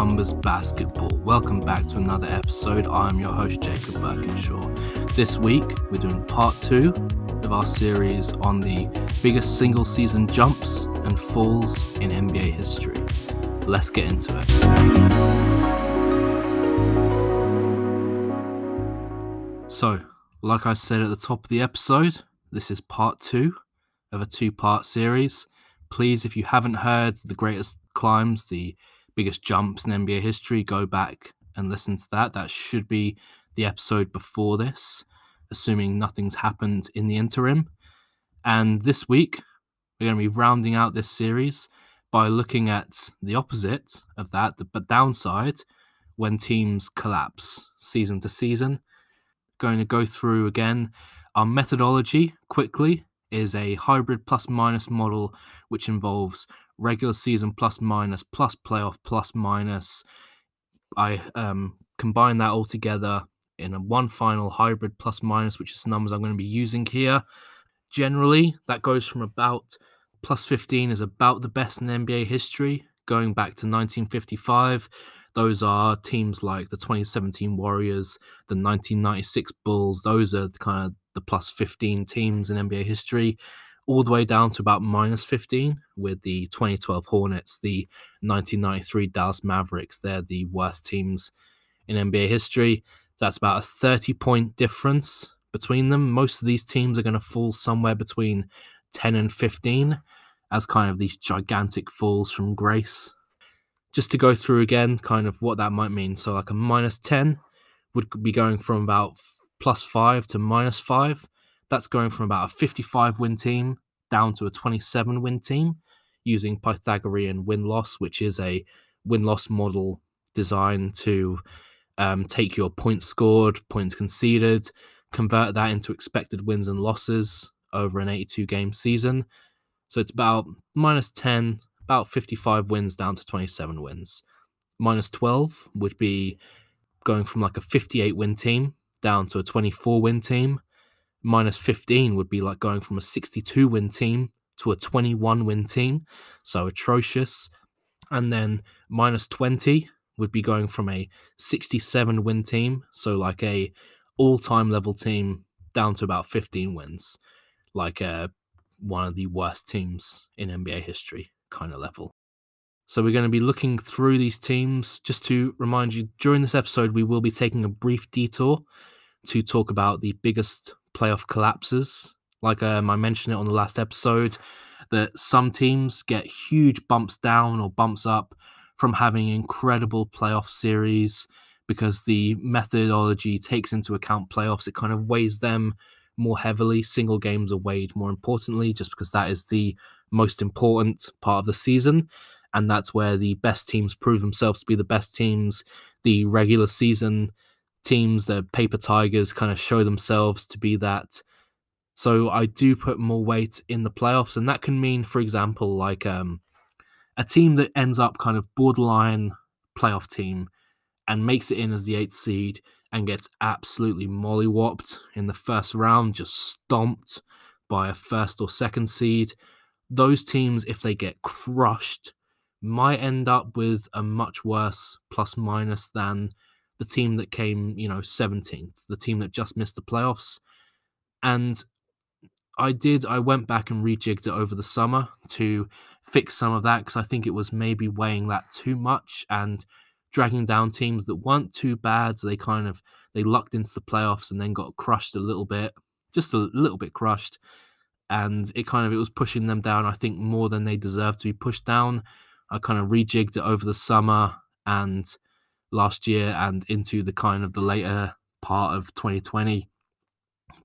Numbers Basketball. Welcome back to another episode. I'm your host, Jacob Birkinshaw. This week, we're doing part two of our series on the biggest single season jumps and falls in NBA history. Let's get into it. So, like I said at the top of the episode, this is part two of a two part series. Please, if you haven't heard the greatest climbs, the biggest jumps in NBA history, go back and listen to that. That should be the episode before this, assuming nothing's happened in the interim. And this week, we're going to be rounding out this series by looking at the opposite of that, the downside, when teams collapse season to season. Going to go through again our methodology quickly is a hybrid plus minus model which involves regular season plus minus plus playoff plus minus. I um, combine that all together in a one final hybrid plus minus, which is the numbers I'm going to be using here. Generally, that goes from about plus 15 is about the best in NBA history, going back to 1955. Those are teams like the 2017 Warriors, the 1996 Bulls. Those are kind of the plus 15 teams in NBA history, all the way down to about minus 15 with the 2012 Hornets, the 1993 Dallas Mavericks. They're the worst teams in NBA history. That's about a 30 point difference between them. Most of these teams are going to fall somewhere between 10 and 15 as kind of these gigantic falls from grace. Just to go through again, kind of what that might mean. So, like a minus 10 would be going from about plus five to minus five. That's going from about a 55 win team down to a 27 win team using Pythagorean win loss, which is a win loss model designed to um, take your points scored, points conceded, convert that into expected wins and losses over an 82 game season. So it's about minus 10, about 55 wins down to 27 wins. Minus 12 would be going from like a 58 win team down to a 24 win team. Minus 15 would be like going from a 62 win team to a 21 win team. So atrocious. And then minus 20 would be going from a 67 win team, so like a all-time level team down to about 15 wins, like uh, one of the worst teams in NBA history kind of level. So we're going to be looking through these teams. Just to remind you, during this episode, we will be taking a brief detour to talk about the biggest playoff collapses. Like um, I mentioned it on the last episode, that some teams get huge bumps down or bumps up from having incredible playoff series because the methodology takes into account playoffs. It kind of weighs them more heavily. Single games are weighed more importantly, just because that is the most important part of the season. And that's where the best teams prove themselves to be the best teams. The regular season teams, the paper tigers, kind of show themselves to be that. So I do put more weight in the playoffs, and that can mean, for example, like um, a team that ends up kind of borderline playoff team and makes it in as the eighth seed and gets absolutely mollywopped in the first round, just stomped by a first or second seed. Those teams, if they get crushed, might end up with a much worse plus minus than the team that came, you know, 17th, the team that just missed the playoffs. And I did, I went back and rejigged it over the summer to fix some of that because I think it was maybe weighing that too much and dragging down teams that weren't too bad. So they kind of they lucked into the playoffs and then got crushed a little bit, just a little bit crushed. And it kind of it was pushing them down, I think, more than they deserved to be pushed down. I kind of rejigged it over the summer and last year and into the kind of the later part of 2020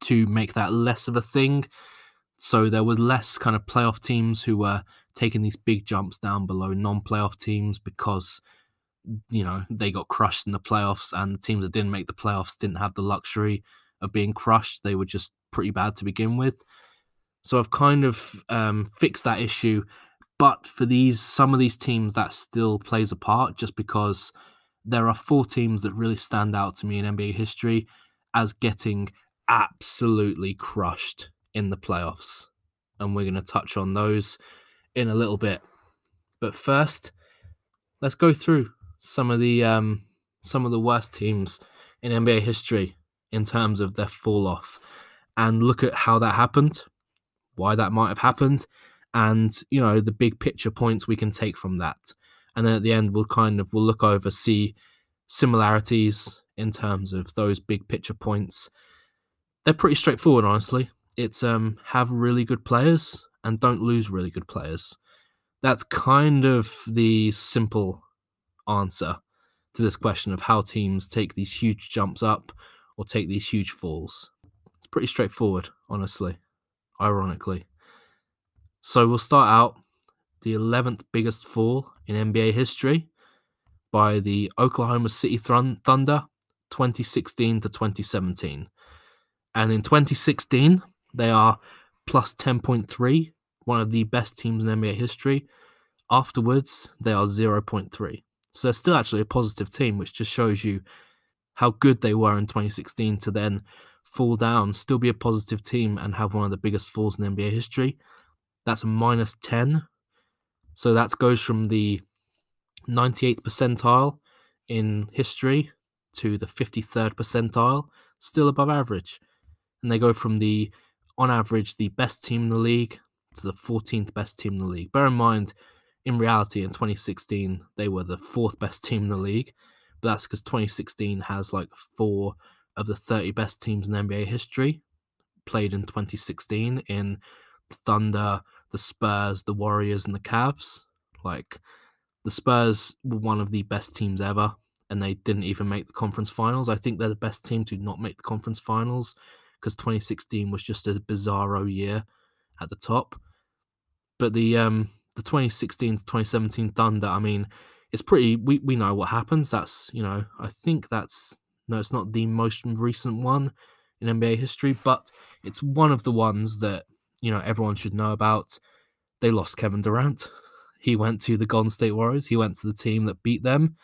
to make that less of a thing. So there was less kind of playoff teams who were taking these big jumps down below non-playoff teams because you know they got crushed in the playoffs and the teams that didn't make the playoffs didn't have the luxury of being crushed. They were just pretty bad to begin with. So I've kind of um, fixed that issue. But for these some of these teams that still plays a part just because there are four teams that really stand out to me in NBA history as getting absolutely crushed in the playoffs. And we're going to touch on those in a little bit. But first, let's go through some of the um, some of the worst teams in NBA history in terms of their fall off, and look at how that happened, why that might have happened, and you know the big picture points we can take from that. And then at the end, we'll kind of we'll look over see similarities in terms of those big picture points. They're pretty straightforward, honestly. It's um have really good players and don't lose really good players. That's kind of the simple answer to this question of how teams take these huge jumps up or take these huge falls. It's pretty straightforward, honestly, ironically. So we'll start out the 11th biggest fall in NBA history by the Oklahoma City Thunder 2016 to 2017. And in 2016, they are plus 10.3, one of the best teams in NBA history. Afterwards, they are 0.3. So they're still actually a positive team, which just shows you how good they were in 2016 to then fall down, still be a positive team, and have one of the biggest falls in NBA history. That's a minus 10. So that goes from the 98th percentile in history to the 53rd percentile, still above average. And they go from the, on average, the best team in the league to the 14th best team in the league. Bear in mind, in reality, in 2016, they were the fourth best team in the league. But that's because 2016 has like four of the 30 best teams in NBA history played in 2016 in Thunder, the Spurs, the Warriors, and the Cavs. Like, the Spurs were one of the best teams ever, and they didn't even make the conference finals. I think they're the best team to not make the conference finals because 2016 was just a bizarro year at the top. But the um the 2016 to 2017 Thunder, I mean, it's pretty. We we know what happens. That's you know, I think that's no, it's not the most recent one in NBA history, but it's one of the ones that you know everyone should know about. They lost Kevin Durant. He went to the Golden State Warriors. He went to the team that beat them.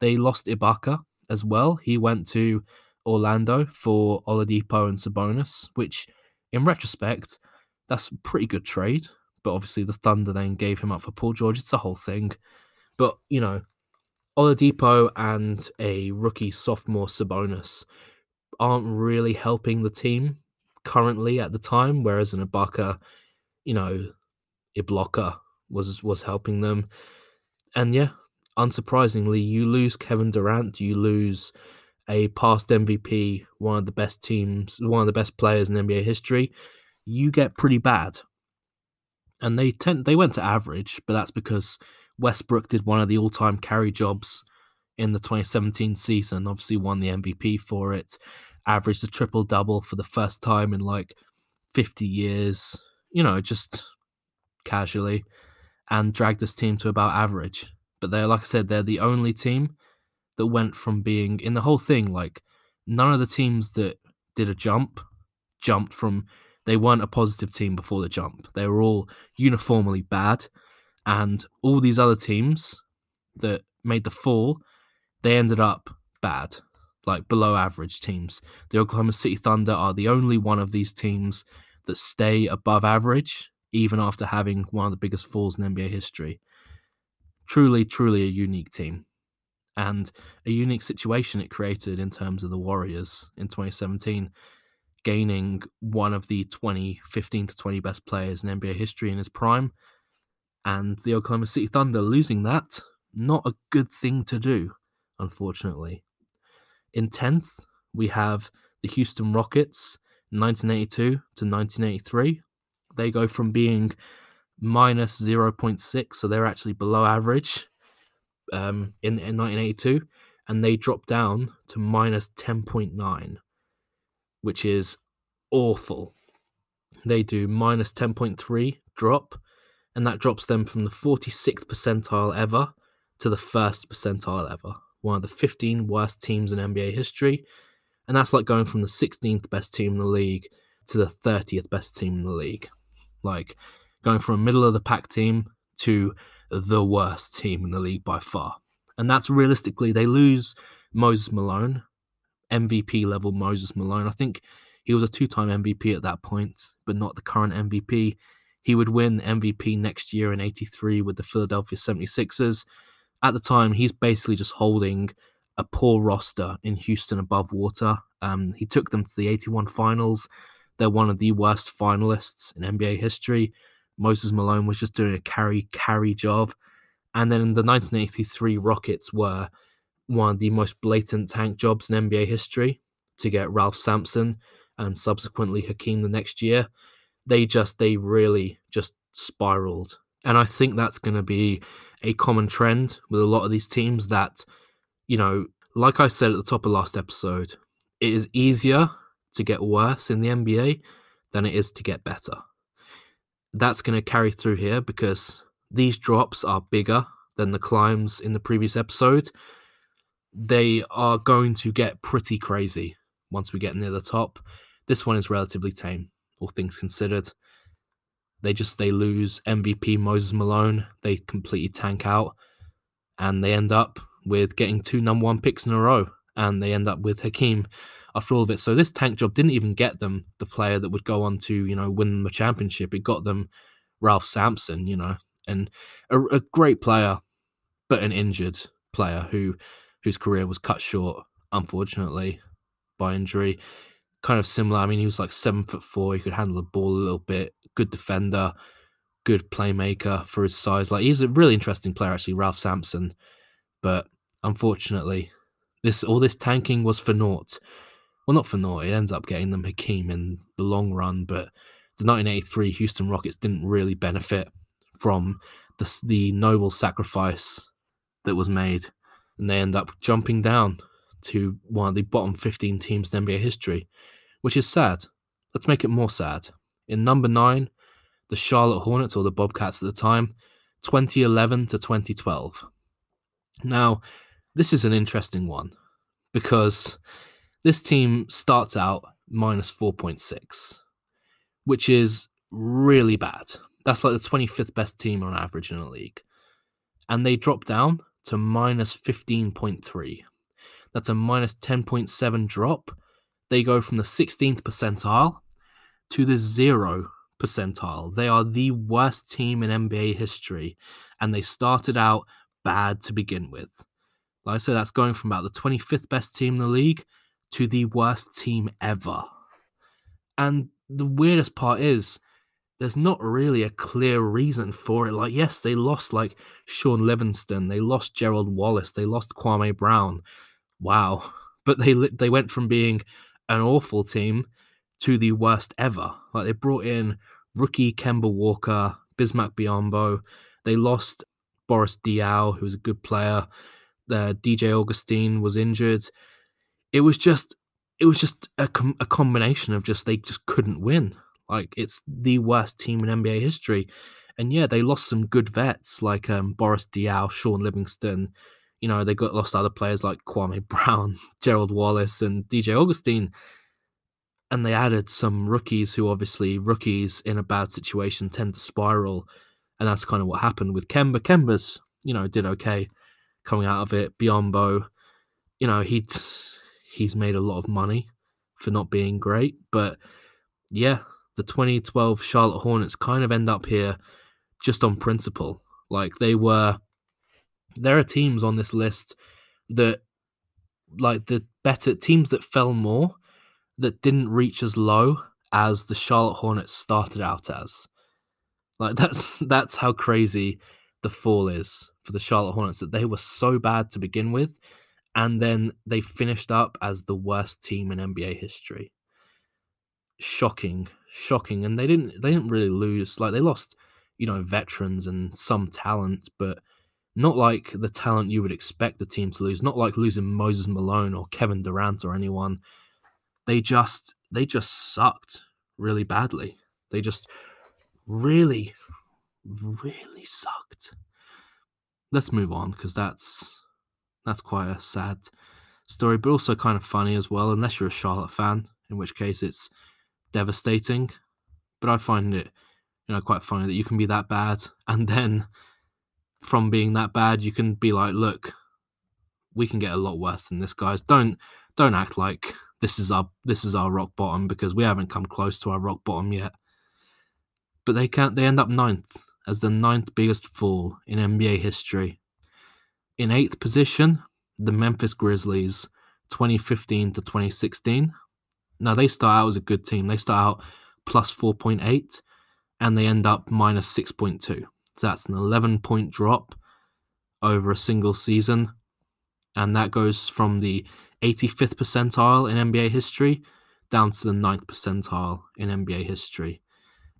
They lost Ibaka as well. He went to Orlando for Oladipo and Sabonis, which, in retrospect, that's a pretty good trade. But obviously, the Thunder then gave him up for Paul George. It's a whole thing. But, you know, Oladipo and a rookie sophomore Sabonis aren't really helping the team currently at the time, whereas an Ibaka, you know, Ibaka was was helping them. And yeah, unsurprisingly, you lose Kevin Durant, you lose a past MVP, one of the best teams, one of the best players in NBA history, you get pretty bad. And they tend they went to average, but that's because Westbrook did one of the all-time carry jobs in the 2017 season, obviously won the MVP for it, averaged a triple double for the first time in like 50 years, you know, just casually and dragged this team to about average. But they're like I said, they're the only team that went from being in the whole thing like none of the teams that did a jump jumped from they weren't a positive team before the jump. They were all uniformly bad and all these other teams that made the fall, they ended up bad, like below average teams. The Oklahoma City Thunder are the only one of these teams that stay above average, even after having one of the biggest falls in NBA history. Truly, truly a unique team. And a unique situation it created in terms of the Warriors in 2017, gaining one of the 20, 15 to 20 best players in NBA history in his prime and the Oklahoma City Thunder losing that, not a good thing to do, unfortunately. In 10th, we have the Houston Rockets, 1982 to 1983. They go from being minus 0.6, so they're actually below average um, in, in 1982, and they drop down to minus 10.9, which is awful. They do minus 10.3 drop and that drops them from the 46th percentile ever to the first percentile ever. One of the 15 worst teams in NBA history. And that's like going from the 16th best team in the league to the 30th best team in the league. Like going from a middle of the pack team to the worst team in the league by far. And that's realistically, they lose Moses Malone, MVP level Moses Malone. I think he was a two time MVP at that point, but not the current MVP. He would win MVP next year in 83 with the Philadelphia 76ers. At the time, he's basically just holding a poor roster in Houston above water. Um, he took them to the 81 finals. They're one of the worst finalists in NBA history. Moses Malone was just doing a carry carry job. And then the 1983 Rockets were one of the most blatant tank jobs in NBA history to get Ralph Sampson and subsequently Hakeem the next year. They just, they really just spiraled. And I think that's going to be a common trend with a lot of these teams that, you know, like I said at the top of last episode, it is easier to get worse in the NBA than it is to get better. That's going to carry through here because these drops are bigger than the climbs in the previous episode. They are going to get pretty crazy once we get near the top. This one is relatively tame, all things considered. They just they lose MVP Moses Malone. They completely tank out, and they end up with getting two number one picks in a row, and they end up with Hakeem after all of it. So this tank job didn't even get them the player that would go on to you know win the championship. It got them Ralph Sampson, you know, and a, a great player, but an injured player who whose career was cut short, unfortunately, by injury. Kind of similar. I mean, he was like seven foot four. He could handle the ball a little bit. Good defender, good playmaker for his size. Like he's a really interesting player, actually, Ralph Sampson. But unfortunately, this all this tanking was for naught. Well, not for naught. It ends up getting them Hakeem in the long run, but the 1983 Houston Rockets didn't really benefit from the, the noble sacrifice that was made, and they end up jumping down to one of the bottom 15 teams in NBA history, which is sad. Let's make it more sad. In number nine, the Charlotte Hornets, or the Bobcats at the time, 2011 to 2012. Now, this is an interesting one because this team starts out minus 4.6, which is really bad. That's like the 25th best team on average in the league. And they drop down to minus 15.3. That's a minus 10.7 drop. They go from the 16th percentile to the zero percentile. They are the worst team in NBA history, and they started out bad to begin with. Like I said, that's going from about the 25th best team in the league to the worst team ever. And the weirdest part is, there's not really a clear reason for it. Like, yes, they lost like Shaun Livingston, they lost Gerald Wallace, they lost Kwame Brown. Wow, but they they went from being an awful team to the worst ever. Like they brought in rookie Kemba Walker, Bismack Biyombo. They lost Boris Diaw, who was a good player. The DJ Augustin was injured. It was just, it was just a, com- a combination of just they just couldn't win. Like it's the worst team in NBA history. And yeah, they lost some good vets like um, Boris Diaw, Shaun Livingston. You know, they got lost other players like Kwame Brown, Gerald Wallace, and DJ Augustin. And they added some rookies who obviously rookies in a bad situation tend to spiral. And that's kind of what happened with Kemba. Kemba's, you know, did okay coming out of it. Biyombo, you know, he he's made a lot of money for not being great. But yeah, the 2012 Charlotte Hornets kind of end up here just on principle. Like they were, there are teams on this list that, like the better teams that fell more, that didn't reach as low as the Charlotte Hornets started out as. Like that's that's how crazy the fall is for the Charlotte Hornets that they were so bad to begin with, and then they finished up as the worst team in NBA history. Shocking shocking. And they didn't they didn't really lose. Like they lost, you know, veterans and some talent, but not like the talent you would expect the team to lose. Not like losing Moses Malone or Kevin Durant or anyone. They just they just sucked really badly. They just really, really sucked. Let's move on because that's that's quite a sad story, but also kind of funny as well. Unless you're a Charlotte fan, in which case it's devastating. But I find it, you know, quite funny that you can be that bad, and then from being that bad, you can be like, look, we can get a lot worse than this, guys. Don't don't act like this is our this is our rock bottom because we haven't come close to our rock bottom yet. But they can't. They end up ninth as the ninth biggest fall in NBA history. In eighth position, the Memphis Grizzlies, 2015 to 2016. Now they start out as a good team. They start out plus 4.8 and they end up minus 6.2. So that's an 11 point drop over a single season. And that goes from the 85th percentile in NBA history down to the 9th percentile in NBA history.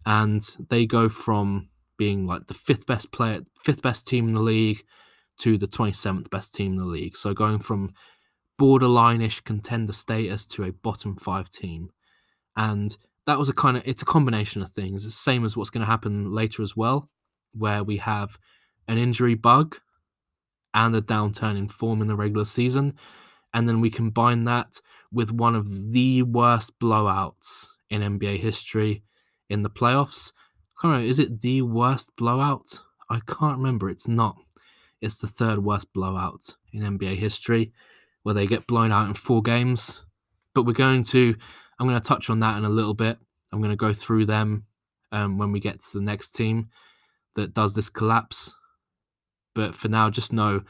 And they go from being like the fifth best player, fifth best team in the league to the 27th best team in the league. So going from borderline-ish contender status to a bottom five team. And that was a kind of it's a combination of things. It's the same as what's going to happen later as well, where we have an injury bug and a downturn in form in the regular season. And then we combine that with one of the worst blowouts in NBA history in the playoffs. I don't know, is it the worst blowout? I can't remember. It's not. It's the third worst blowout in NBA history, where they get blown out in four games. But we're going to, I'm going to touch on that in a little bit. I'm going to go through them um, when we get to the next team that does this collapse. But for now, just know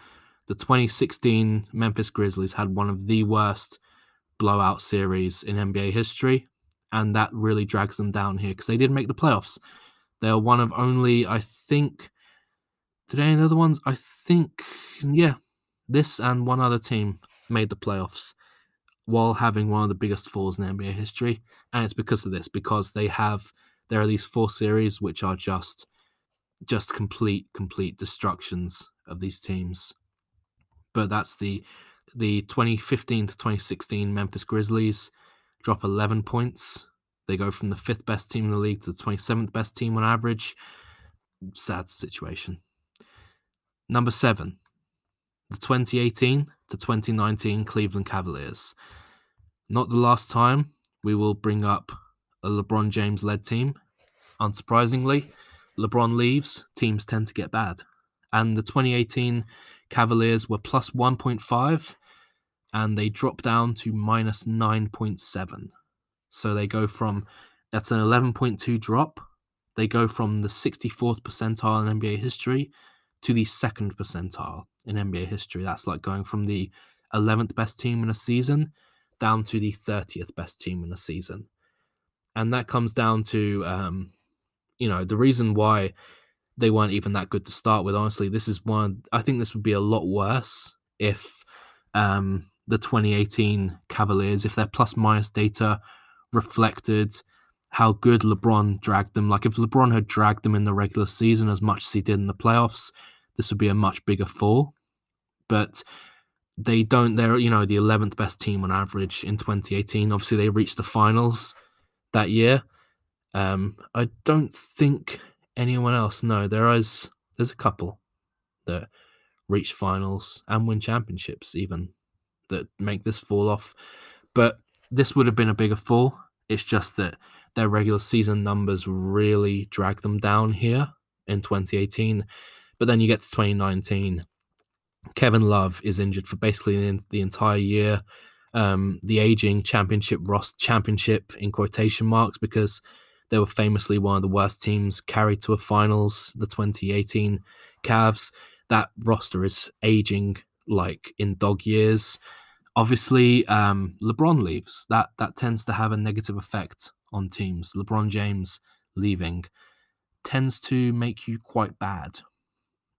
the 2016 Memphis Grizzlies had one of the worst blowout series in NBA history, and that really drags them down here because they did make the playoffs. They are one of only, I think, did any other ones? I think, yeah, this and one other team made the playoffs while having one of the biggest falls in NBA history, and it's because of this because they have there are these four series which are just just complete complete destructions of these teams. But that's the the 2015 to 2016 Memphis Grizzlies drop 11 points. They go from the fifth best team in the league to the 27th best team on average. Sad situation. Number seven, the 2018 to 2019 Cleveland Cavaliers. Not the last time we will bring up a LeBron James led team. Unsurprisingly, LeBron leaves, teams tend to get bad. And the 2018 Cavaliers were plus 1.5 and they drop down to minus 9.7. So they go from that's an 11.2 drop. They go from the 64th percentile in NBA history to the second percentile in NBA history. That's like going from the 11th best team in a season down to the 30th best team in a season. And that comes down to, um, you know, the reason why they weren't even that good to start with. Honestly, this is one, I think this would be a lot worse if um, the 2018 Cavaliers, if their plus minus data reflected how good LeBron dragged them. Like if LeBron had dragged them in the regular season as much as he did in the playoffs, this would be a much bigger fall. But they don't. They're you know the 11th best team on average in 2018. Obviously, they reached the finals that year. Um, I don't think anyone else. No, there is. There's a couple that reach finals and win championships, even that make this fall off. But this would have been a bigger fall. It's just that their regular season numbers really drag them down here in 2018. But then you get to 2019. Kevin Love is injured for basically the, entire year. Um, the aging championship Ross championship in quotation marks because they were famously one of the worst teams carried to a finals. The 2018 Cavs. That roster is aging like in dog years. Obviously, um, LeBron leaves. That that tends to have a negative effect on teams. LeBron James leaving tends to make you quite bad,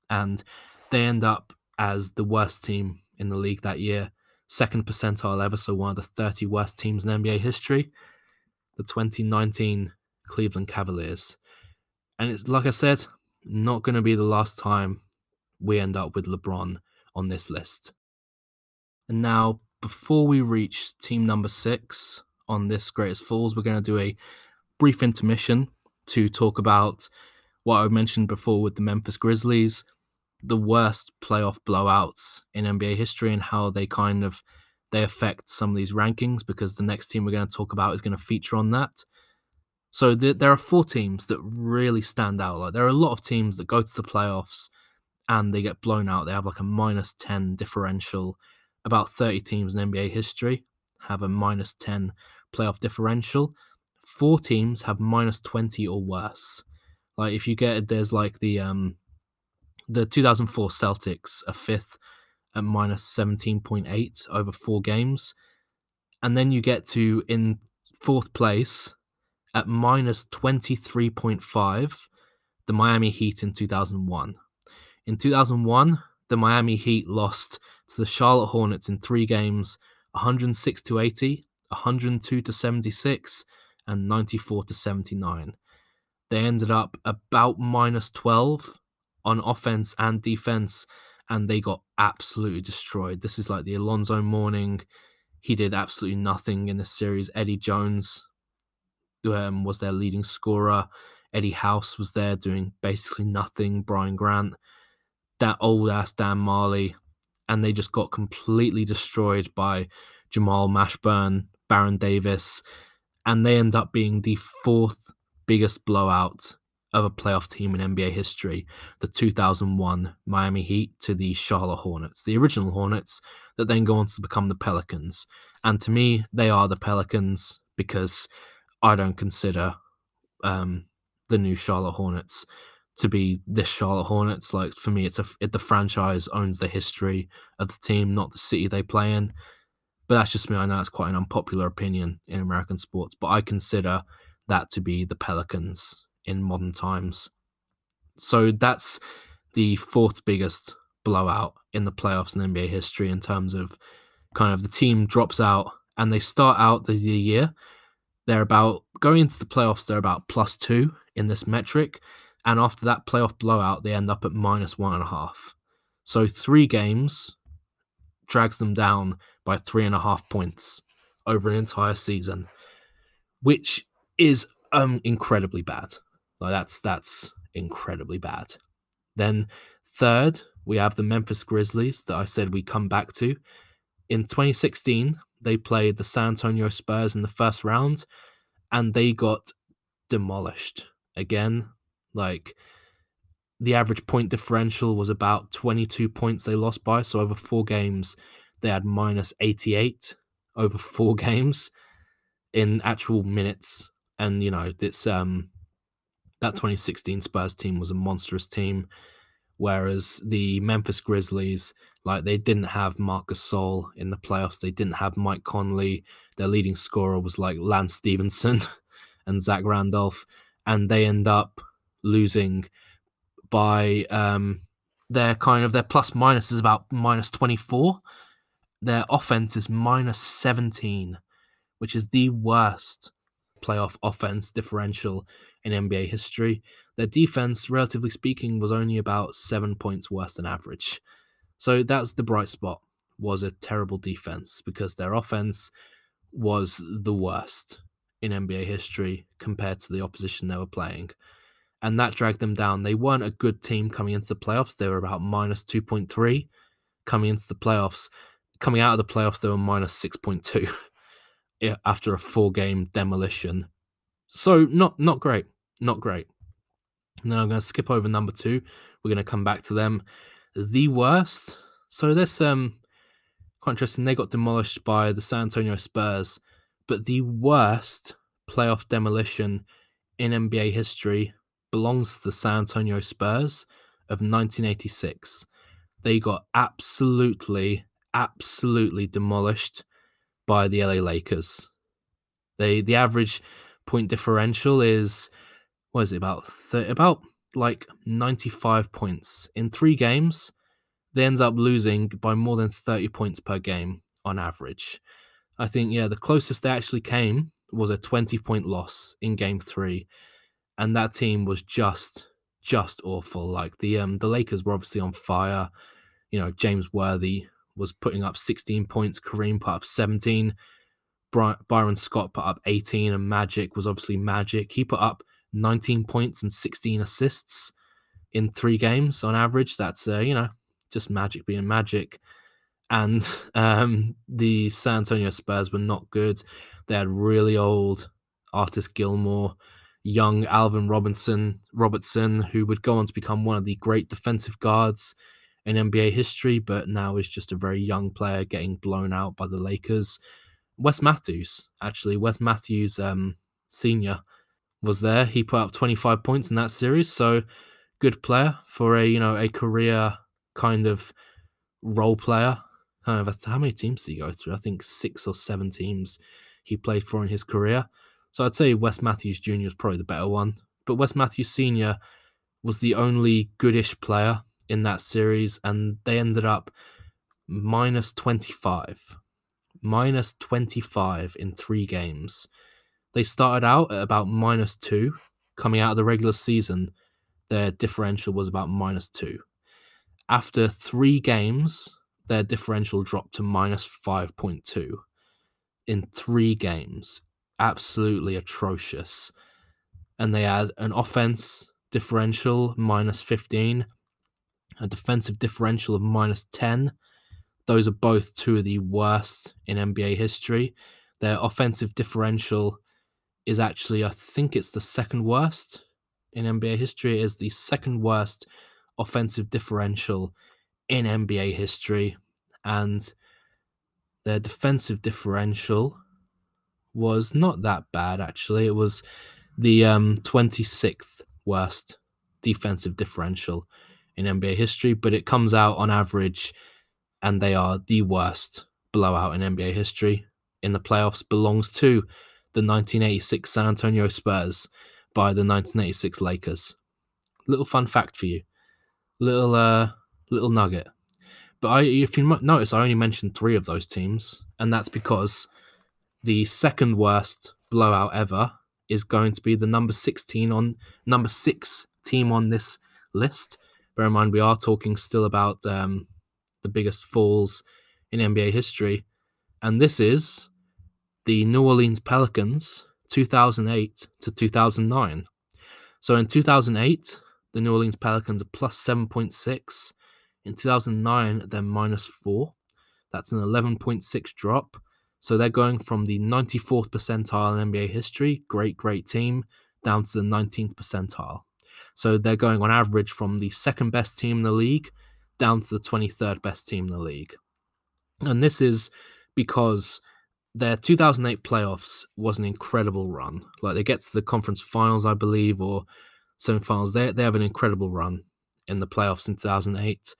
and they end up as the worst team in the league that year, second percentile ever, so one of the 30 worst teams in NBA history. The 2019 Cleveland Cavaliers, and it's like I said, not going to be the last time we end up with LeBron on this list. And now, before we reach team number six on this Greatest Falls, we're going to do a brief intermission to talk about what I mentioned before with the Memphis Grizzlies, the worst playoff blowouts in NBA history, and how they kind of they affect some of these rankings. Because the next team we're going to talk about is going to feature on that. So the, there are four teams that really stand out. Like there are a lot of teams that go to the playoffs and they get blown out. They have like a minus ten differential about 30 teams in NBA history have a minus 10 playoff differential. Four teams have minus 20 or worse. Like if you get there's like the um the 2004 Celtics, a fifth at minus 17.8 over four games. And then you get to in fourth place at minus 23.5, the Miami Heat in 2001. In 2001, the Miami Heat lost to the Charlotte Hornets in three games 106 to 80, 102 to 76, and 94 to 79. They ended up about minus 12 on offense and defense, and they got absolutely destroyed. This is like the Alonzo Mourning. He did absolutely nothing in this series. Eddie Jones um, was their leading scorer. Eddie House was there doing basically nothing. Brian Grant, that old ass Dan Majerle, and they just got completely destroyed by Jamal Mashburn, Baron Davis, and they end up being the fourth biggest blowout of a playoff team in NBA history, the 2001 Miami Heat to the Charlotte Hornets, the original Hornets that then go on to become the Pelicans. And to me, they are the Pelicans because I don't consider um, the new Charlotte Hornets to be this Charlotte Hornets. Like for me, it's a it, the franchise owns the history of the team, not the city they play in. But that's just me. I know it's quite an unpopular opinion in American sports, but I consider that to be the Pelicans in modern times. So that's the fourth biggest blowout in the playoffs in NBA history in terms of kind of the team drops out and they start out the year. They're about going into the playoffs, they're about plus two in this metric. And after that playoff blowout, they end up at minus one and a half. So three games drags them down by three and a half points over an entire season, which is um incredibly bad. Like that's that's incredibly bad. Then third, we have the Memphis Grizzlies that I said we come back to. In 2016, they played the San Antonio Spurs in the first round and they got demolished. Again, like the average point differential was about 22 points they lost by. So over four games, they had minus 88 over four games in actual minutes. And, you know, it's um that 2016 Spurs team was a monstrous team. Whereas the Memphis Grizzlies, like they didn't have Marcus Gasol in the playoffs. They didn't have Mike Conley. Their leading scorer was like Lance Stephenson and Zach Randolph. And they end up losing by um, their kind of their plus minus is about minus 24. Their offense is minus 17, which is the worst playoff offense differential in NBA history. Their defense, relatively speaking, was only about seven points worse than average. So that's the bright spot. Was a terrible defense because their offense was the worst in NBA history compared to the opposition they were playing and that dragged them down. They weren't a good team coming into the playoffs. They were about minus 2.3 coming into the playoffs. Coming out of the playoffs, they were minus 6.2 after a four game demolition. So not not great. Not great. And then I'm going to skip over number two. We're going to come back to them. The worst. So this um quite interesting. They got demolished by the San Antonio Spurs, but the worst playoff demolition in NBA history belongs to the San Antonio Spurs of 1986. They got absolutely, absolutely demolished by the LA Lakers. They the average point differential is what is it about 30, about like 95 points in 3 games. They end up losing by more than 30 points per game on average. I think yeah, the closest they actually came was a 20 point loss in game 3 and that team was just just awful. Like the um the Lakers were obviously on fire. You know, James Worthy was putting up 16 points, Kareem put up 17, Bry- Byron Scott put up 18, and Magic was obviously Magic. He put up 19 points and 16 assists in three games on average. That's uh, you know just Magic being Magic. And um, the San Antonio Spurs were not good. They had really old Artis Gilmore young Alvin Robinson Robertson, who would go on to become one of the great defensive guards in NBA history, but now is just a very young player getting blown out by the Lakers. Wes Matthews, actually, Wes Matthews, um, senior, was there. He put up 25 points in that series, so good player for a you know a career kind of role player. Kind of how many teams did he go through? I think six or seven teams he played for in his career. So I'd say Wes Matthews Jr. is probably the better one. But Wes Matthews Sr. was the only goodish player in that series, and they ended up minus 25. Minus 25 in three games. They started out at about minus two. Coming out of the regular season, their differential was about minus two. After three games, their differential dropped to minus 5.2 in three games. Absolutely atrocious. And they had an offense differential minus 15, a defensive differential of minus 10. Those are both two of the worst in NBA history. Their offensive differential is actually, I think it's the second worst in NBA history. It is the second worst offensive differential in NBA history. And their defensive differential was not that bad, actually. It was the um, 26th worst defensive differential in NBA history, but it comes out on average, and they are the worst blowout in NBA history in the playoffs, belongs to the 1986 San Antonio Spurs by the 1986 Lakers. Little fun fact for you, little uh, little nugget. But I, if you notice, I only mentioned three of those teams, and that's because the second worst blowout ever is going to be the number 16 on number six team on this list. Bear in mind, we are talking still about um, the biggest falls in NBA history, and this is the New Orleans Pelicans 2008 to 2009. So in 2008, the New Orleans Pelicans are plus 7.6. In 2009, they're minus 4. That's an 11.6 drop. So they're going from the 94th percentile in NBA history, great, great team, down to the 19th percentile. So they're going on average from the second best team in the league down to the 23rd best team in the league. And this is because their 2008 playoffs was an incredible run. Like they get to the conference finals, I believe, or semifinals. They they have an incredible run in the playoffs in 2008,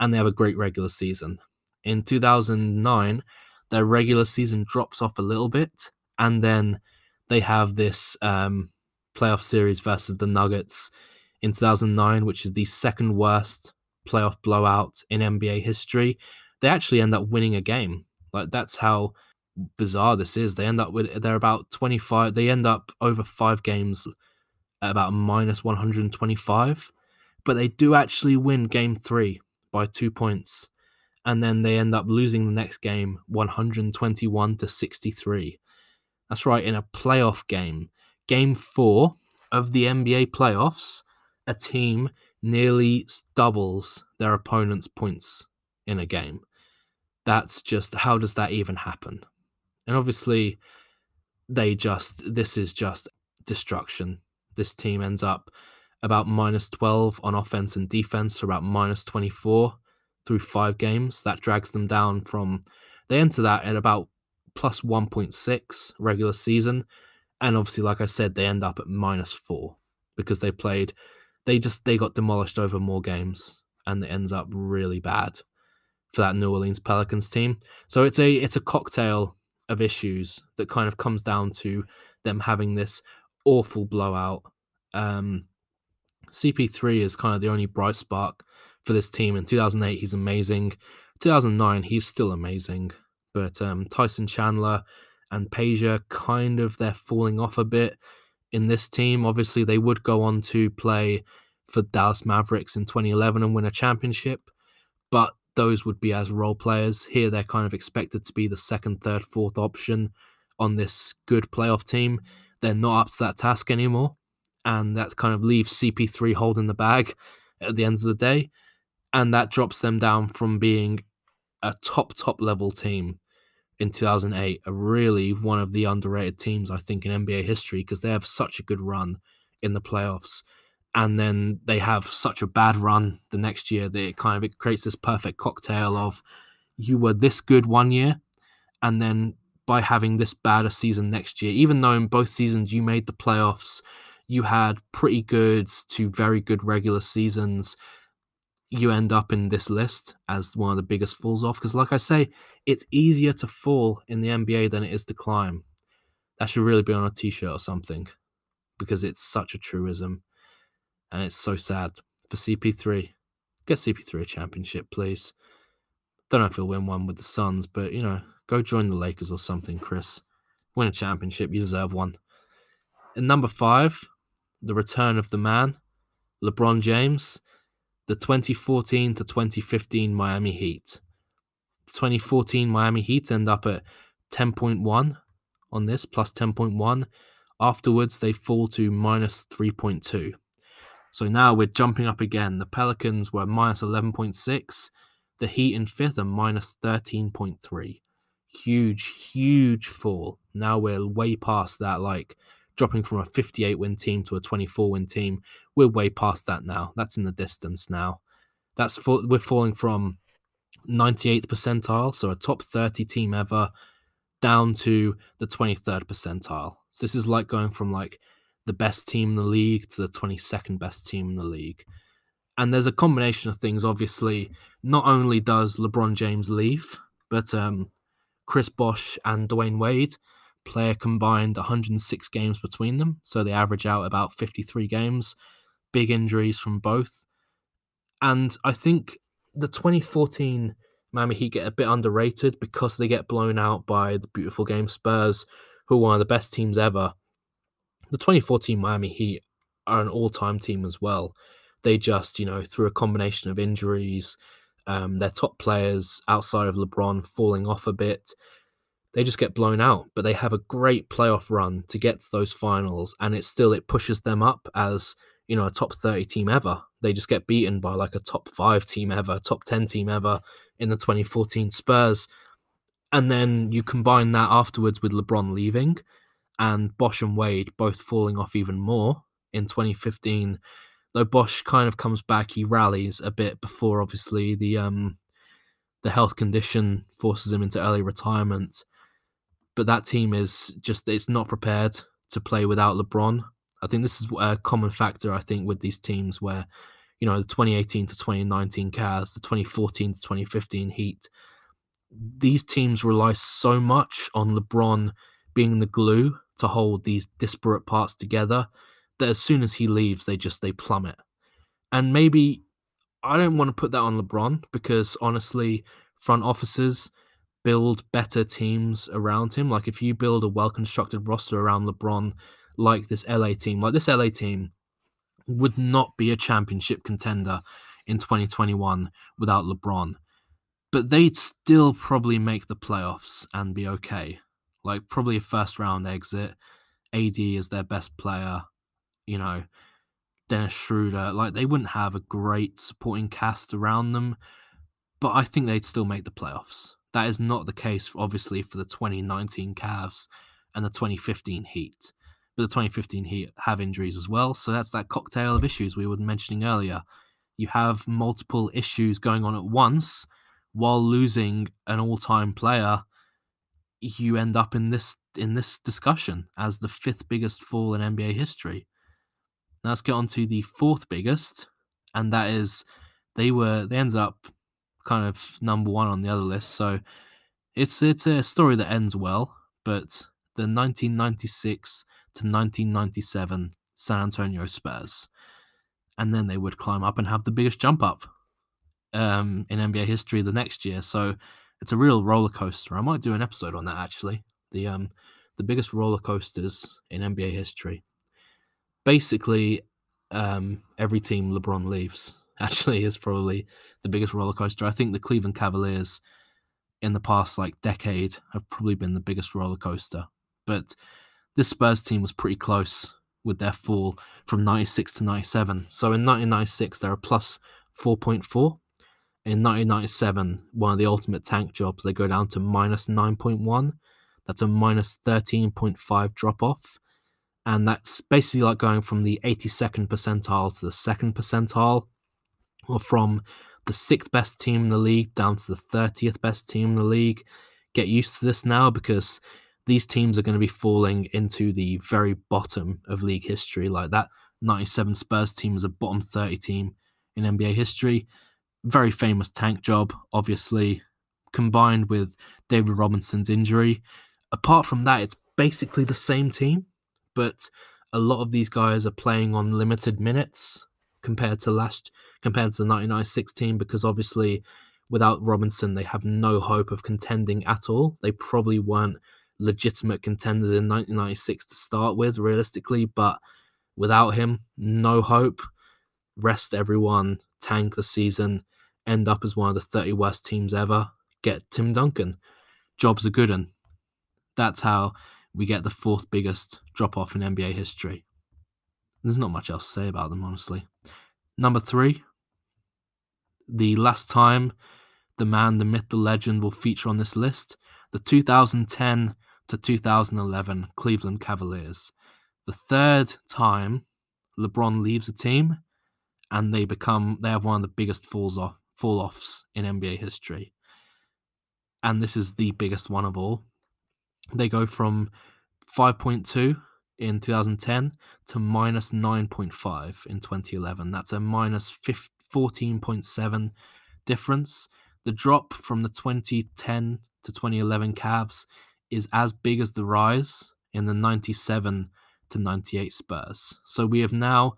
and they have a great regular season. In 2009, their regular season drops off a little bit, and then they have this um, playoff series versus the Nuggets in 2009, which is the second worst playoff blowout in NBA history. They actually end up winning a game. Like that's how bizarre this is. They end up with they're about 25. They end up over five games at about minus 125, but they do actually win game three by two points and then they end up losing the next game 121 to 63. That's right, in a playoff game, game four of the NBA playoffs, a team nearly doubles their opponent's points in a game. That's just how does that even happen? And obviously, they just this is just destruction. This team ends up about minus 12 on offense and defense, about minus 24 through five games. That drags them down from they enter that at about plus 1.6 regular season. And obviously, like I said, they end up at minus four because they played, they just, they got demolished over more games and it ends up really bad for that New Orleans Pelicans team. So it's a, it's a cocktail of issues that kind of comes down to them having this awful blowout. Um, CP3 is kind of the only bright spark for this team. In 2008, he's amazing. 2009, he's still amazing. But um, Tyson Chandler and Peja kind of they're falling off a bit in this team. Obviously, they would go on to play for Dallas Mavericks in 2011 and win a championship, but those would be as role players. Here, they're kind of expected to be the second, third, fourth option on this good playoff team. They're not up to that task anymore, and that kind of leaves CP3 holding the bag at the end of the day and that drops them down from being a top top level team in 2008 a really one of the underrated teams i think in nba history because they have such a good run in the playoffs and then they have such a bad run the next year that it kind of it creates this perfect cocktail of you were this good one year and then by having this bad a season next year even though in both seasons you made the playoffs you had pretty good to very good regular seasons you end up in this list as one of the biggest falls off. Because, like I say, it's easier to fall in the NBA than it is to climb. That should really be on a t shirt or something because it's such a truism and it's so sad for CP3. Get CP3 a championship, please. Don't know if he'll win one with the Suns, but you know, go join the Lakers or something, Chris. Win a championship, you deserve one. And number five, the return of the man, LeBron James, the 2014 to 2015 Miami Heat. The 2014 Miami Heat end up at 10.1 on this, plus 10.1. Afterwards, they fall to minus 3.2. So now we're jumping up again. The Pelicans were minus 11.6. The Heat in fifth are minus 13.3. Huge, huge fall. Now we're way past that, like dropping from a 58 win team to a 24 win team. We're way past that now. That's in the distance now. That's for, we're falling from 98th percentile, so a top 30 team ever, down to the 23rd percentile. So this is like going from like the best team in the league to the 22nd best team in the league. And there's a combination of things. Obviously, not only does LeBron James leave, but um, Chris Bosh and Dwyane Wade play combined 106 games between them. So they average out about 53 games. Big injuries from both. And I think the 2014 Miami Heat get a bit underrated because they get blown out by the beautiful game Spurs, who are one of the best teams ever. The 2014 Miami Heat are an all time team as well. They just, you know, through a combination of injuries, um, their top players outside of LeBron falling off a bit, they just get blown out. But they have a great playoff run to get to those finals, and it still it pushes them up as you know a top 30 team ever. They just get beaten by like a top five team ever, top 10 team ever in the 2014 Spurs. And then you combine that afterwards with LeBron leaving and Bosh and Wade both falling off even more in 2015. Though Bosh kind of comes back, he rallies a bit before obviously the um the health condition forces him into early retirement. But that team is just it's not prepared to play without LeBron. I think this is a common factor I think with these teams where you know the 2018 to 2019 Cavs, the 2014 to 2015 Heat these teams rely so much on LeBron being the glue to hold these disparate parts together that as soon as he leaves, they just they plummet. And maybe I don't want to put that on LeBron because honestly, front offices build better teams around him. Like if you build a well constructed roster around LeBron, like this LA team, like this LA team would not be a championship contender in 2021 without LeBron but they'd still probably make the playoffs and be okay. Like probably a first round exit. AD is their best player. You know, Dennis Schroeder. Like they wouldn't have a great supporting cast around them, but I think they'd still make the playoffs. That is not the case, obviously, for the 2019 Cavs and the 2015 Heat. But the 2015 Heat have injuries as well, so that's that cocktail of issues we were mentioning earlier. You have multiple issues going on at once while losing an all-time player, you end up in this in this discussion as the fifth biggest fall in NBA history. Now let's get on to the fourth biggest, and that is they were they ended up kind of number one on the other list. So it's it's a story that ends well, but the 1996 to 1997 San Antonio Spurs, and then they would climb up and have the biggest jump up um, in NBA history the next year. So it's a real roller coaster. I might do an episode on that actually. The um, the biggest roller coasters in NBA history. Basically, um, every team LeBron leaves actually is probably the biggest roller coaster. I think the Cleveland Cavaliers in the past like decade have probably been the biggest roller coaster. But this Spurs team was pretty close with their fall from 96 to 97. So in 1996, they're a plus 4.4 in 1997, one of the ultimate tank jobs, they go down to minus 9.1. That's a minus 13.5 drop off. And that's basically like going from the 82nd percentile to the second percentile, or from the sixth best team in the league down to the 30th best team in the league. Get used to this now because these teams are going to be falling into the very bottom of league history. Like that 97 Spurs team is a bottom 30 team in NBA history very famous tank job, obviously, combined with David Robinson's injury. Apart from that, it's basically the same team, but a lot of these guys are playing on limited minutes compared to last compared to the 1996 team because obviously without Robinson they have no hope of contending at all. They probably weren't legitimate contenders in 1996 to start with realistically, but without him, no hope. Rest everyone, tank the season, end up as one of the 30 worst teams ever. Get Tim Duncan. Job's a good one. That's how we get the fourth biggest drop off in NBA history. There's not much else to say about them, honestly. Number three, the last time the man, the myth, the legend will feature on this list, the 2010 to 2011 Cleveland Cavaliers. The third time LeBron leaves a team and they become they have one of the biggest falls off fall offs in NBA history. And this is the biggest one of all. They go from 5.2 in 2010 to minus 9.5 in 2011. That's a minus 14.7 difference. The drop from the 2010 to 2011 Cavs is as big as the rise in the 97 to 98 Spurs. So we have now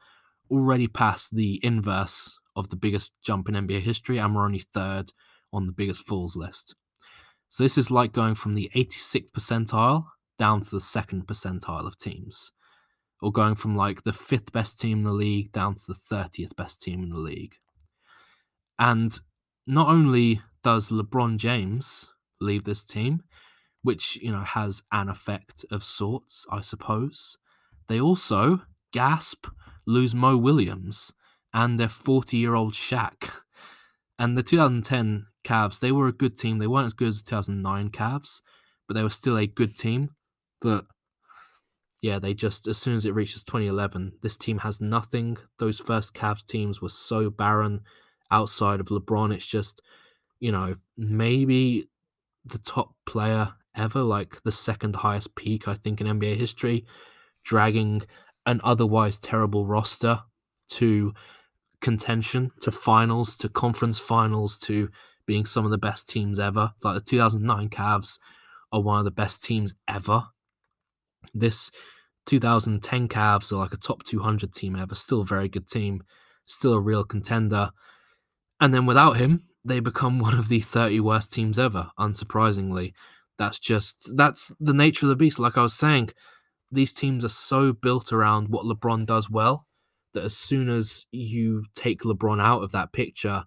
already passed the inverse of the biggest jump in NBA history, and we're only third on the biggest falls list. So this is like going from the 86th percentile down to the second percentile of teams, or going from like the fifth best team in the league down to the 30th best team in the league. And not only does LeBron James leave this team, which you know has an effect of sorts, I suppose, they also gasp lose Mo Williams and their 40 year old Shaq. And the 2010 Cavs, they were a good team. They weren't as good as the 2009 Cavs, but they were still a good team. But yeah, they just as soon as it reaches 2011, this team has nothing. Those first Cavs teams were so barren outside of LeBron. It's just, you know, maybe the top player ever, like the second highest peak, I think, in NBA history, dragging an otherwise terrible roster to contention, to finals, to conference finals, to being some of the best teams ever. Like the 2009 Cavs are one of the best teams ever this 2010 Cavs are like a top 200 team ever, still a very good team, still a real contender. And then without him, they become one of the 30 worst teams ever, unsurprisingly. That's just, that's the nature of the beast. Like I was saying, these teams are so built around what LeBron does well that as soon as you take LeBron out of that picture,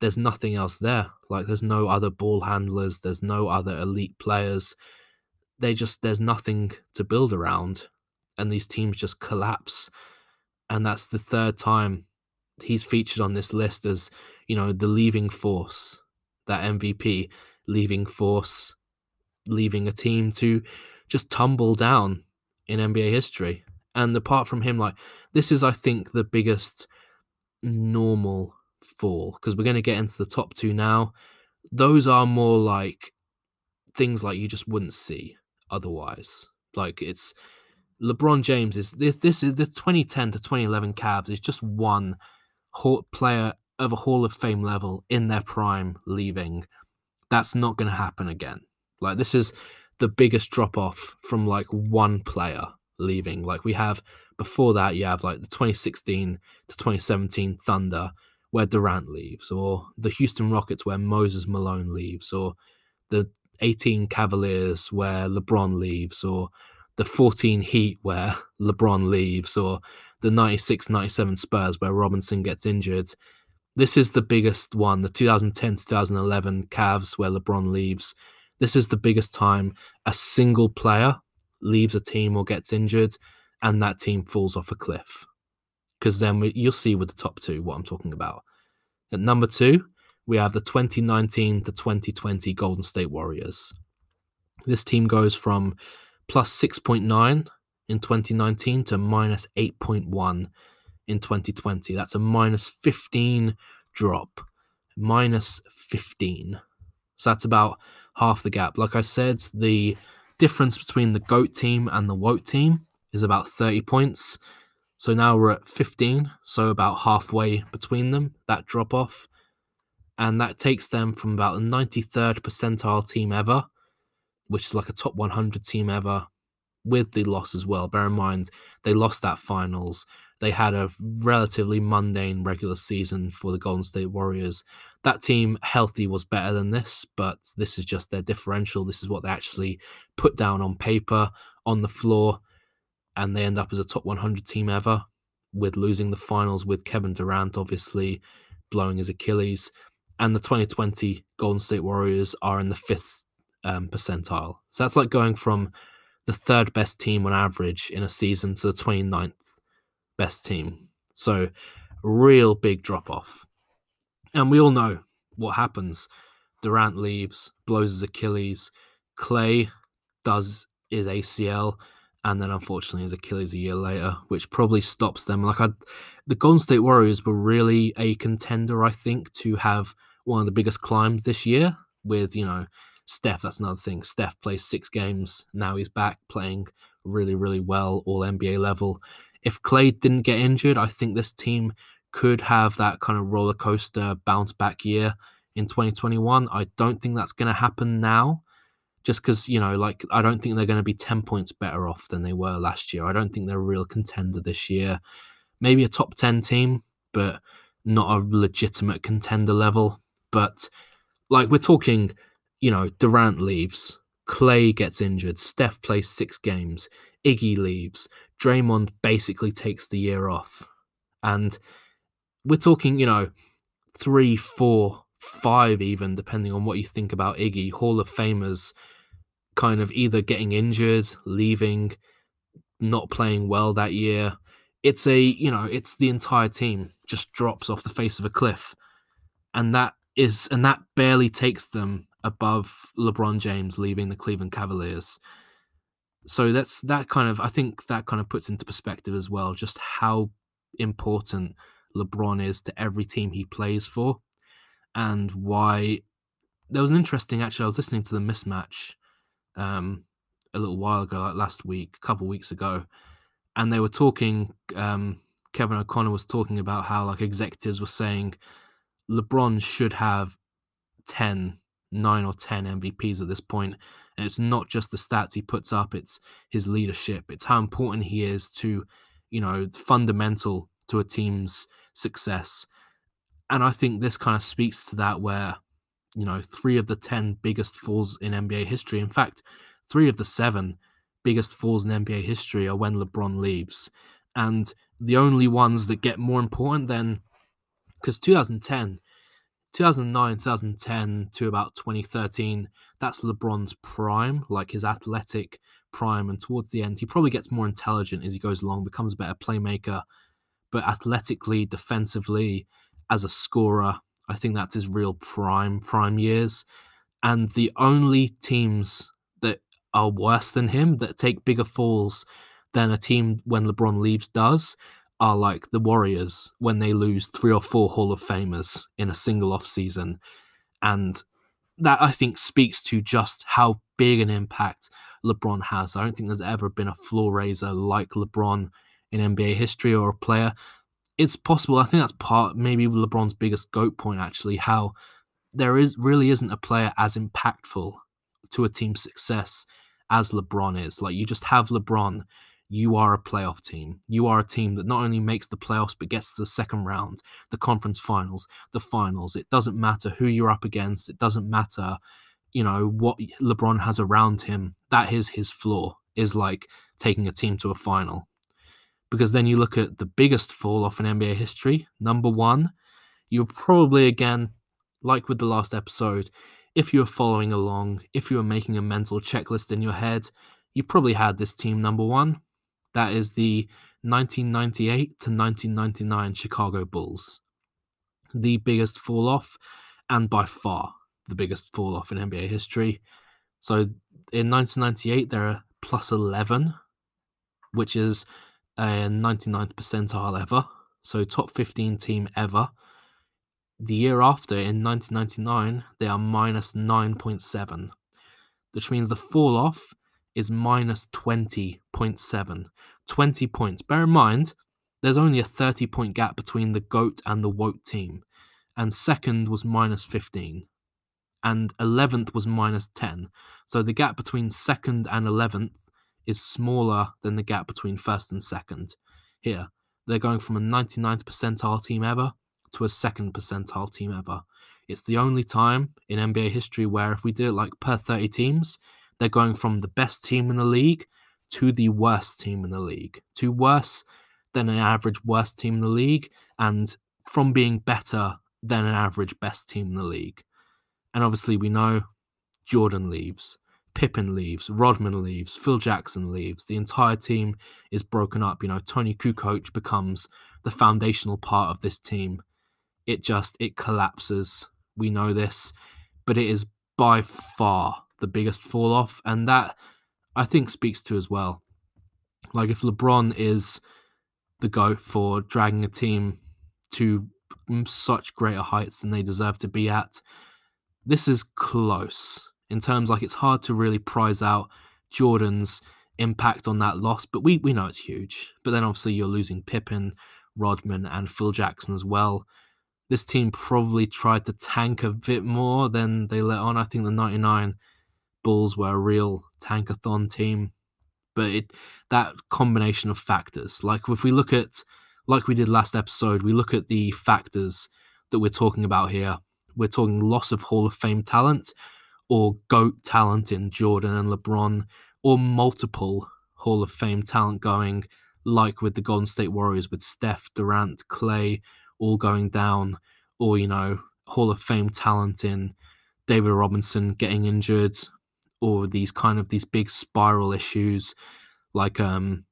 there's nothing else there. Like there's no other ball handlers, there's no other elite players. They just there's nothing to build around and these teams just collapse. And that's the third time he's featured on this list as you know the leaving force that MVP leaving force leaving a team to just tumble down in NBA history and apart from him like this is I think the biggest normal fall because we're going to get into the top 2 now those are more like things like you just wouldn't see otherwise. Like it's LeBron James is this this is the 2010 to 2011 Cavs is just one player of a Hall of Fame level in their prime leaving. That's not going to happen again. Like this is the biggest drop off from like one player leaving. Like we have before that, you have like the 2016 to 2017 Thunder where Durant leaves, or the Houston Rockets where Moses Malone leaves, or the 18 Cavaliers where LeBron leaves, or the 14 Heat where LeBron leaves, or the 96 97 Spurs where Robinson gets injured. This is the biggest one, the 2010 2011 Cavs where LeBron leaves. This is the biggest time a single player leaves a team or gets injured and that team falls off a cliff. Because then we, you'll see with the top two what I'm talking about. At number two, we have the 2019 to 2020 Golden State Warriors. This team goes from plus 6.9 in 2019 to minus 8.1 in 2020. That's a minus 15 drop. Minus 15. So that's about half the gap. Like I said, the difference between the GOAT team and the WOT team is about 30 points. So now we're at 15, so about halfway between them, that drop off. And that takes them from about the 93rd percentile team ever, which is like a top 100 team ever, with the loss as well. Bear in mind, they lost that finals. They had a relatively mundane regular season for the Golden State Warriors. That team, healthy, was better than this, but this is just their differential. This is what they actually put down on paper, on the floor, and they end up as a top 100 team ever with losing the finals with Kevin Durant, obviously blowing his Achilles. And the 2020 Golden State Warriors are in the fifth um, percentile. So that's like going from the third best team on average in a season to the 29th best team. So, real big drop off. And we all know what happens. Durant leaves, blows his Achilles. Klay does his ACL, and then unfortunately his Achilles a year later, which probably stops them. Like I, the Golden State Warriors were really a contender, I think, to have one of the biggest climbs this year. With you know Steph, that's another thing. Steph plays six games now. He's back playing really, really well, all NBA level. If Klay didn't get injured, I think this team could have that kind of roller coaster bounce back year in 2021. I don't think that's going to happen now, just because, you know, like, I don't think they're going to be 10 points better off than they were last year. I don't think they're a real contender this year. Maybe a top 10 team, but not a legitimate contender level. But, like, we're talking, you know, Durant leaves, Klay gets injured, Steph plays six games, Iggy leaves, Draymond basically takes the year off. And we're talking, you know, three, four, five, even depending on what you think about Iggy, Hall of Famers kind of either getting injured, leaving, not playing well that year. It's a, you know, it's the entire team just drops off the face of a cliff. And that is, and that barely takes them above LeBron James leaving the Cleveland Cavaliers. So that's that kind of I think that kind of puts into perspective as well just how important LeBron is to every team he plays for and why there was an interesting actually I was listening to the mismatch um a little while ago like last week a couple weeks ago and they were talking um Kevin O'Connor was talking about how like executives were saying LeBron should have 10 9 or 10 MVPs at this point and it's not just the stats he puts up, it's his leadership. It's how important he is to, you know, fundamental to a team's success. And I think this kind of speaks to that where, you know, three of the 10 biggest falls in NBA history, in fact, three of the seven biggest falls in NBA history are when LeBron leaves. And the only ones that get more important than, because 2010, 2009, 2010 to about 2013, that's LeBron's prime, like his athletic prime. And towards the end, he probably gets more intelligent as he goes along, becomes a better playmaker. But athletically, defensively, as a scorer, I think that's his real prime, prime years. And the only teams that are worse than him, that take bigger falls than a team when LeBron leaves does, are like the Warriors when they lose three or four Hall of Famers in a single off season. And that I think speaks to just how big an impact LeBron has. I don't think there's ever been a floor raiser like LeBron in NBA history or a player. It's possible. I think that's part, maybe LeBron's biggest goat point, actually, how there is really isn't a player as impactful to a team's success as LeBron is. Like you just have LeBron you are a playoff team. You are a team that not only makes the playoffs, but gets to the second round, the conference finals, the finals. It doesn't matter who you're up against. It doesn't matter, you know, what LeBron has around him. That is his floor, is like taking a team to a final. Because then you look at the biggest fall off in NBA history, number one, you're probably, again, like with the last episode, if you're following along, if you're making a mental checklist in your head, you probably had this team number one. That is the 1998 to 1999 Chicago Bulls. The biggest fall off, and by far the biggest fall off in NBA history. So in 1998, they're plus 11, which is a 99th percentile ever. So top 15 team ever. The year after, in 1999, they are minus 9.7, which means the fall off is minus 20.7. 20 points. Bear in mind, there's only a 30 point gap between the GOAT and the WOTE team. and second was minus 15, and 11th was minus 10. So the gap between second and 11th is smaller than the gap between first and second. Here, they're going from a 99th percentile team ever to a second percentile team ever. It's the only time in NBA history where if we did it like per 30 teams, they're going from the best team in the league to the worst team in the league, to worse than an average worst team in the league, and from being better than an average best team in the league. And obviously, we know Jordan leaves, Pippen leaves, Rodman leaves, Phil Jackson leaves. The entire team is broken up. You know, Toni Kukoc becomes the foundational part of this team. It just it collapses. We know this, but it is by far the biggest fall off, and that I think speaks to as well. Like if LeBron is the goat for dragging a team to mm, such greater heights than they deserve to be at, this is close in terms like it's hard to really prize out Jordan's impact on that loss, but we we know it's huge. But then obviously you're losing Pippen, Rodman, and Phil Jackson as well. This team probably tried to tank a bit more than they let on. I think the 99 Bulls were a real tankathon team. But it that combination of factors, like if we look at like we did last episode, we look at the factors that we're talking about here. We're talking loss of Hall of Fame talent, or GOAT talent in Jordan and LeBron, or multiple Hall of Fame talent going, like with the Golden State Warriors with Steph, Durant, Klay all going down, or, you know, Hall of Fame talent in David Robinson getting injured, or these kind of these big spiral issues, like um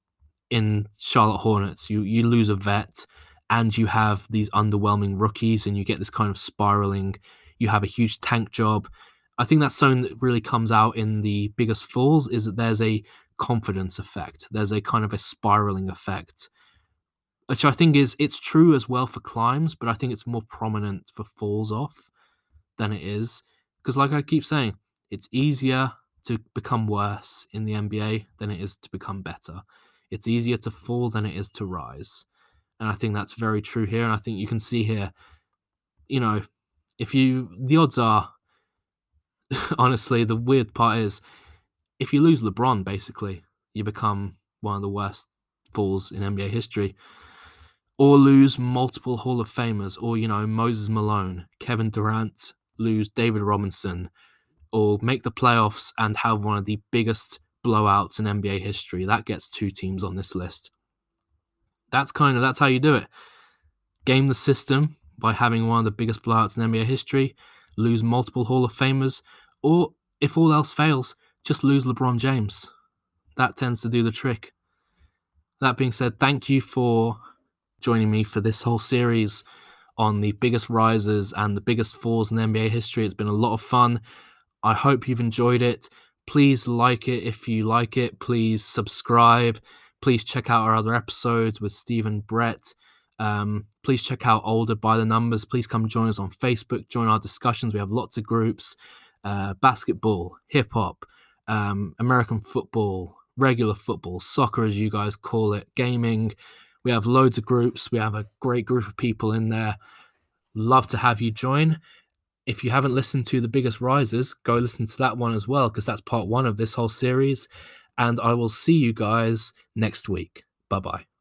in Charlotte Hornets, you you lose a vet and you have these underwhelming rookies and you get this kind of spiraling. You have a huge tank job I think that's something that really comes out in the biggest falls is that there's a confidence effect. There's a kind of a spiraling effect, which I think is it's true as well for climbs, but I think it's more prominent for falls off than it is because, like I keep saying, it's easier to become worse in the NBA than it is to become better. It's easier to fall than it is to rise. And I think that's very true here. And I think you can see here, you know, if you, the odds are honestly, the weird part is if you lose LeBron, basically, you become one of the worst falls in NBA history. Or lose multiple Hall of Famers, or, you know, Moses Malone, Kevin Durant, lose David Robinson, or make the playoffs and have one of the biggest blowouts in NBA history. That gets two teams on this list. That's kind of that's how you do it. Game the system by having one of the biggest blowouts in NBA history, lose multiple Hall of Famers, or if all else fails, just lose LeBron James. That tends to do the trick. That being said, thank you for joining me for this whole series on the biggest rises and the biggest falls in NBA history. It's been a lot of fun. I hope you've enjoyed it. Please like it if you like it. Please subscribe. Please check out our other episodes with Stephen Brett. Um, please check out Older by the Numbers. Please come join us on Facebook. Join our discussions. We have lots of groups uh, basketball, hip hop, um, American football, regular football, soccer, as you guys call it, gaming. We have loads of groups. We have a great group of people in there. Love to have you join. If you haven't listened to The Biggest Rises, go listen to that one as well, because that's part one of this whole series. And I will see you guys next week. Bye bye.